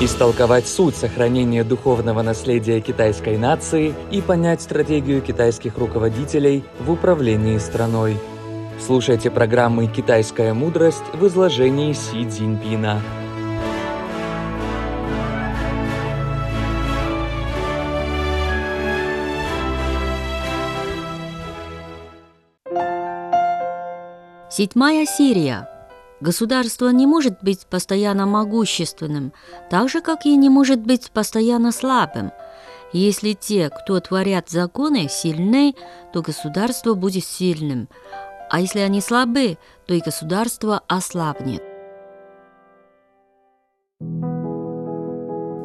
истолковать суть сохранения духовного наследия китайской нации и понять стратегию китайских руководителей в управлении страной. Слушайте программы «Китайская мудрость» в изложении Си Цзиньпина. Седьмая серия – Государство не может быть постоянно могущественным, так же, как и не может быть постоянно слабым. Если те, кто творят законы, сильны, то государство будет сильным, а если они слабы, то и государство ослабнет.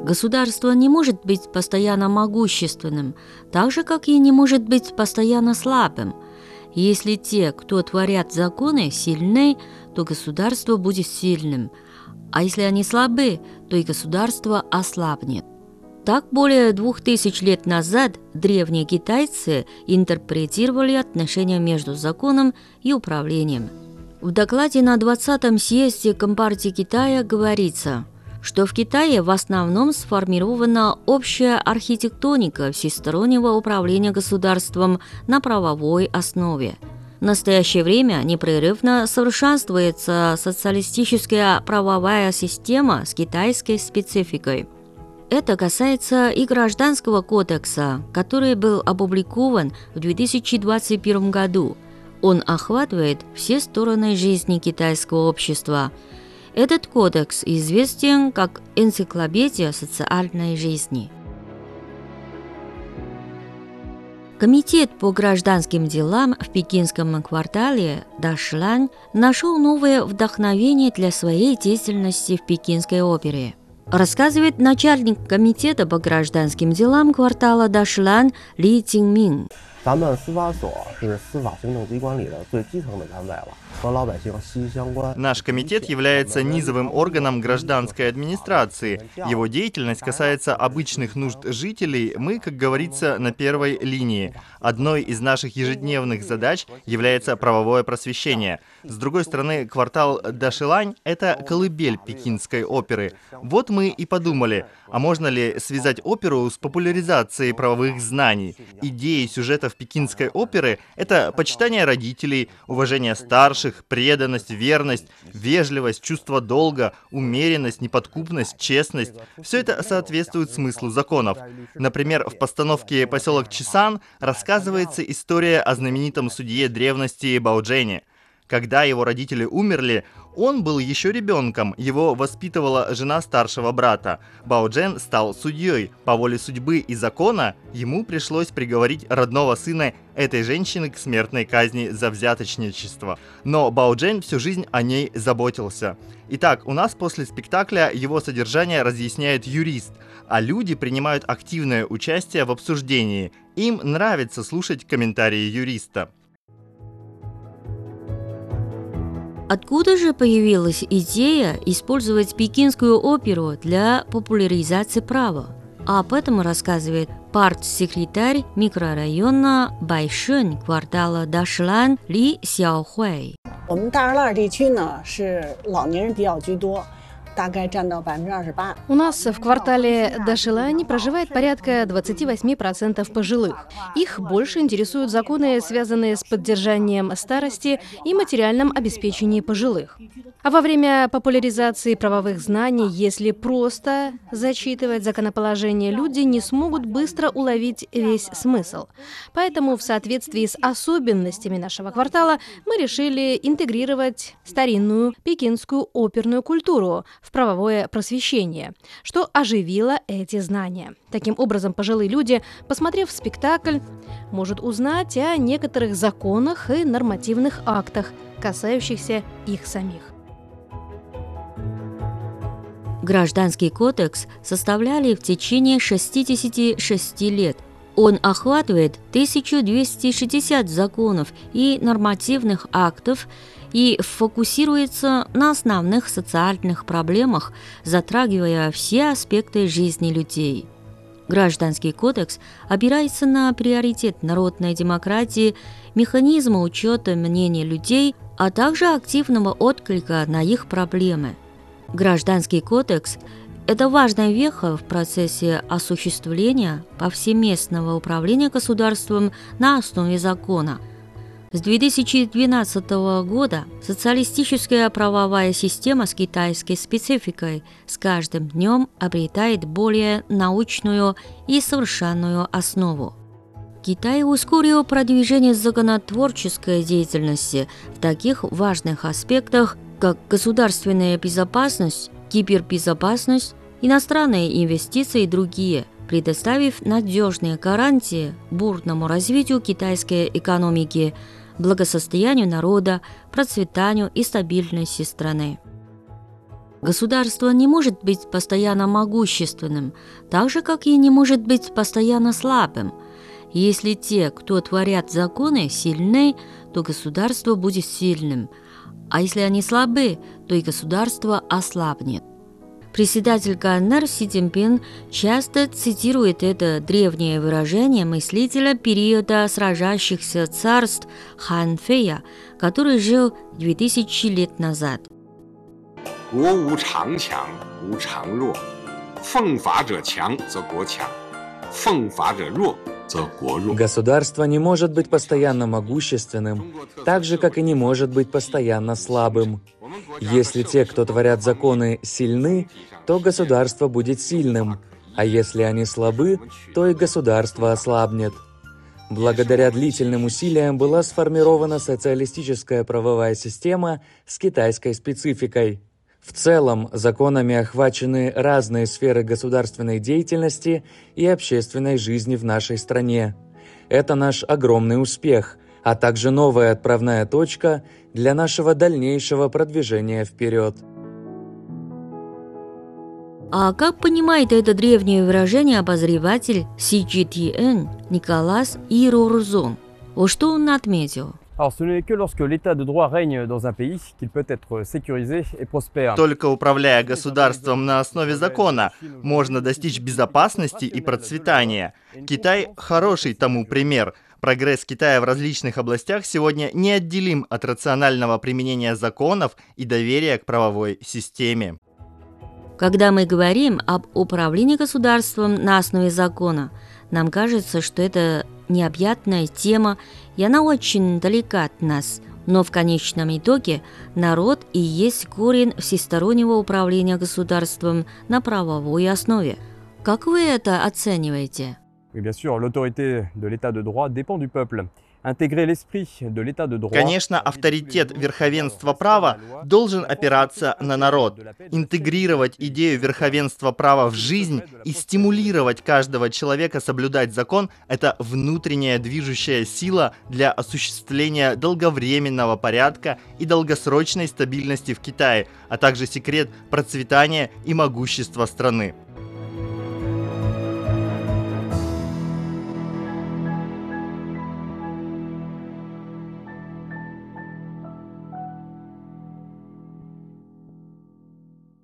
Государство не может быть постоянно могущественным, так же, как и не может быть постоянно слабым – если те, кто творят законы, сильны, то государство будет сильным, а если они слабы, то и государство ослабнет. Так более двух тысяч лет назад древние китайцы интерпретировали отношения между законом и управлением. В докладе на 20-м съезде Компартии Китая говорится – что в Китае в основном сформирована общая архитектоника всестороннего управления государством на правовой основе. В настоящее время непрерывно совершенствуется социалистическая правовая система с китайской спецификой. Это касается и Гражданского кодекса, который был опубликован в 2021 году. Он охватывает все стороны жизни китайского общества – этот кодекс известен как энциклопедия социальной жизни. Комитет по гражданским делам в пекинском квартале Дашлань нашел новое вдохновение для своей деятельности в пекинской опере. Рассказывает начальник комитета по гражданским делам квартала Дашлань Ли Цинмин. 咱们司法所是司法行政机关里的最基层的单位了。Наш комитет является низовым органом гражданской администрации. Его деятельность касается обычных нужд жителей. Мы, как говорится, на первой линии. Одной из наших ежедневных задач является правовое просвещение. С другой стороны, квартал Дашилань — это колыбель пекинской оперы. Вот мы и подумали, а можно ли связать оперу с популяризацией правовых знаний? Идеи сюжетов пекинской оперы — это почитание родителей, уважение старших, их преданность, верность, вежливость, чувство долга, умеренность, неподкупность, честность – все это соответствует смыслу законов. Например, в постановке «Поселок Чисан» рассказывается история о знаменитом судье древности Бауджене. Когда его родители умерли, он был еще ребенком, его воспитывала жена старшего брата. Бао Джен стал судьей. По воле судьбы и закона ему пришлось приговорить родного сына этой женщины к смертной казни за взяточничество. Но Бао Джен всю жизнь о ней заботился. Итак, у нас после спектакля его содержание разъясняет юрист, а люди принимают активное участие в обсуждении. Им нравится слушать комментарии юриста. Откуда же появилась идея использовать пекинскую оперу для популяризации права? А об этом рассказывает партсекретарь микрорайона Байшен квартала Дашлан Ли Сяохуэй. 我们大栅栏地区呢是老年人比较居多。 у нас в квартале Дашилани проживает порядка 28% пожилых. Их больше интересуют законы, связанные с поддержанием старости и материальным обеспечением пожилых. А во время популяризации правовых знаний, если просто зачитывать законоположение, люди не смогут быстро уловить весь смысл. Поэтому в соответствии с особенностями нашего квартала мы решили интегрировать старинную пекинскую оперную культуру в правовое просвещение, что оживило эти знания. Таким образом, пожилые люди, посмотрев спектакль, могут узнать о некоторых законах и нормативных актах, касающихся их самих. Гражданский кодекс составляли в течение 66 лет. Он охватывает 1260 законов и нормативных актов и фокусируется на основных социальных проблемах, затрагивая все аспекты жизни людей. Гражданский кодекс опирается на приоритет народной демократии, механизма учета мнения людей, а также активного отклика на их проблемы. Гражданский кодекс Это важная веха в процессе осуществления повсеместного управления государством на основе закона. С 2012 года социалистическая правовая система с китайской спецификой с каждым днем обретает более научную и совершенную основу. Китай ускорил продвижение законотворческой деятельности в таких важных аспектах, как государственная безопасность, кибербезопасность, иностранные инвестиции и другие, предоставив надежные гарантии бурному развитию китайской экономики, благосостоянию народа, процветанию и стабильности страны. Государство не может быть постоянно могущественным, так же, как и не может быть постоянно слабым – если те, кто творят законы, сильны, то государство будет сильным, а если они слабы, то и государство ослабнет. Председатель КНР Си Цзиньпин часто цитирует это древнее выражение мыслителя периода сражающихся царств Хан Фея, который жил 2000 лет назад. 国无常强，无常弱。奉法者强，则国强；奉法者弱，Государство не может быть постоянно могущественным, так же, как и не может быть постоянно слабым. Если те, кто творят законы, сильны, то государство будет сильным, а если они слабы, то и государство ослабнет. Благодаря длительным усилиям была сформирована социалистическая правовая система с китайской спецификой. В целом, законами охвачены разные сферы государственной деятельности и общественной жизни в нашей стране. Это наш огромный успех, а также новая отправная точка для нашего дальнейшего продвижения вперед. А как понимает это древнее выражение обозреватель CGTN Николас Ирурзон? Вот что он отметил – Alors ce n'est que lorsque l'état de droit règne dans un pays qu'il peut être sécurisé et prospère. Только управляя государством на основе закона, можно достичь безопасности и процветания. Китай хороший тому пример. Прогресс Китая в различных областях сегодня неотделим от рационального применения законов и доверия к правовой системе. Когда мы говорим об управлении государством на основе закона, нам кажется, что это необъятная тема, и она очень далека от нас. Но в конечном итоге народ и есть корень всестороннего управления государством на правовой основе. Как вы это оцениваете? Oui, bien sûr, l'autorité de l'état de droit dépend du peuple. Конечно, авторитет верховенства права должен опираться на народ. Интегрировать идею верховенства права в жизнь и стимулировать каждого человека соблюдать закон – это внутренняя движущая сила для осуществления долговременного порядка и долгосрочной стабильности в Китае, а также секрет процветания и могущества страны.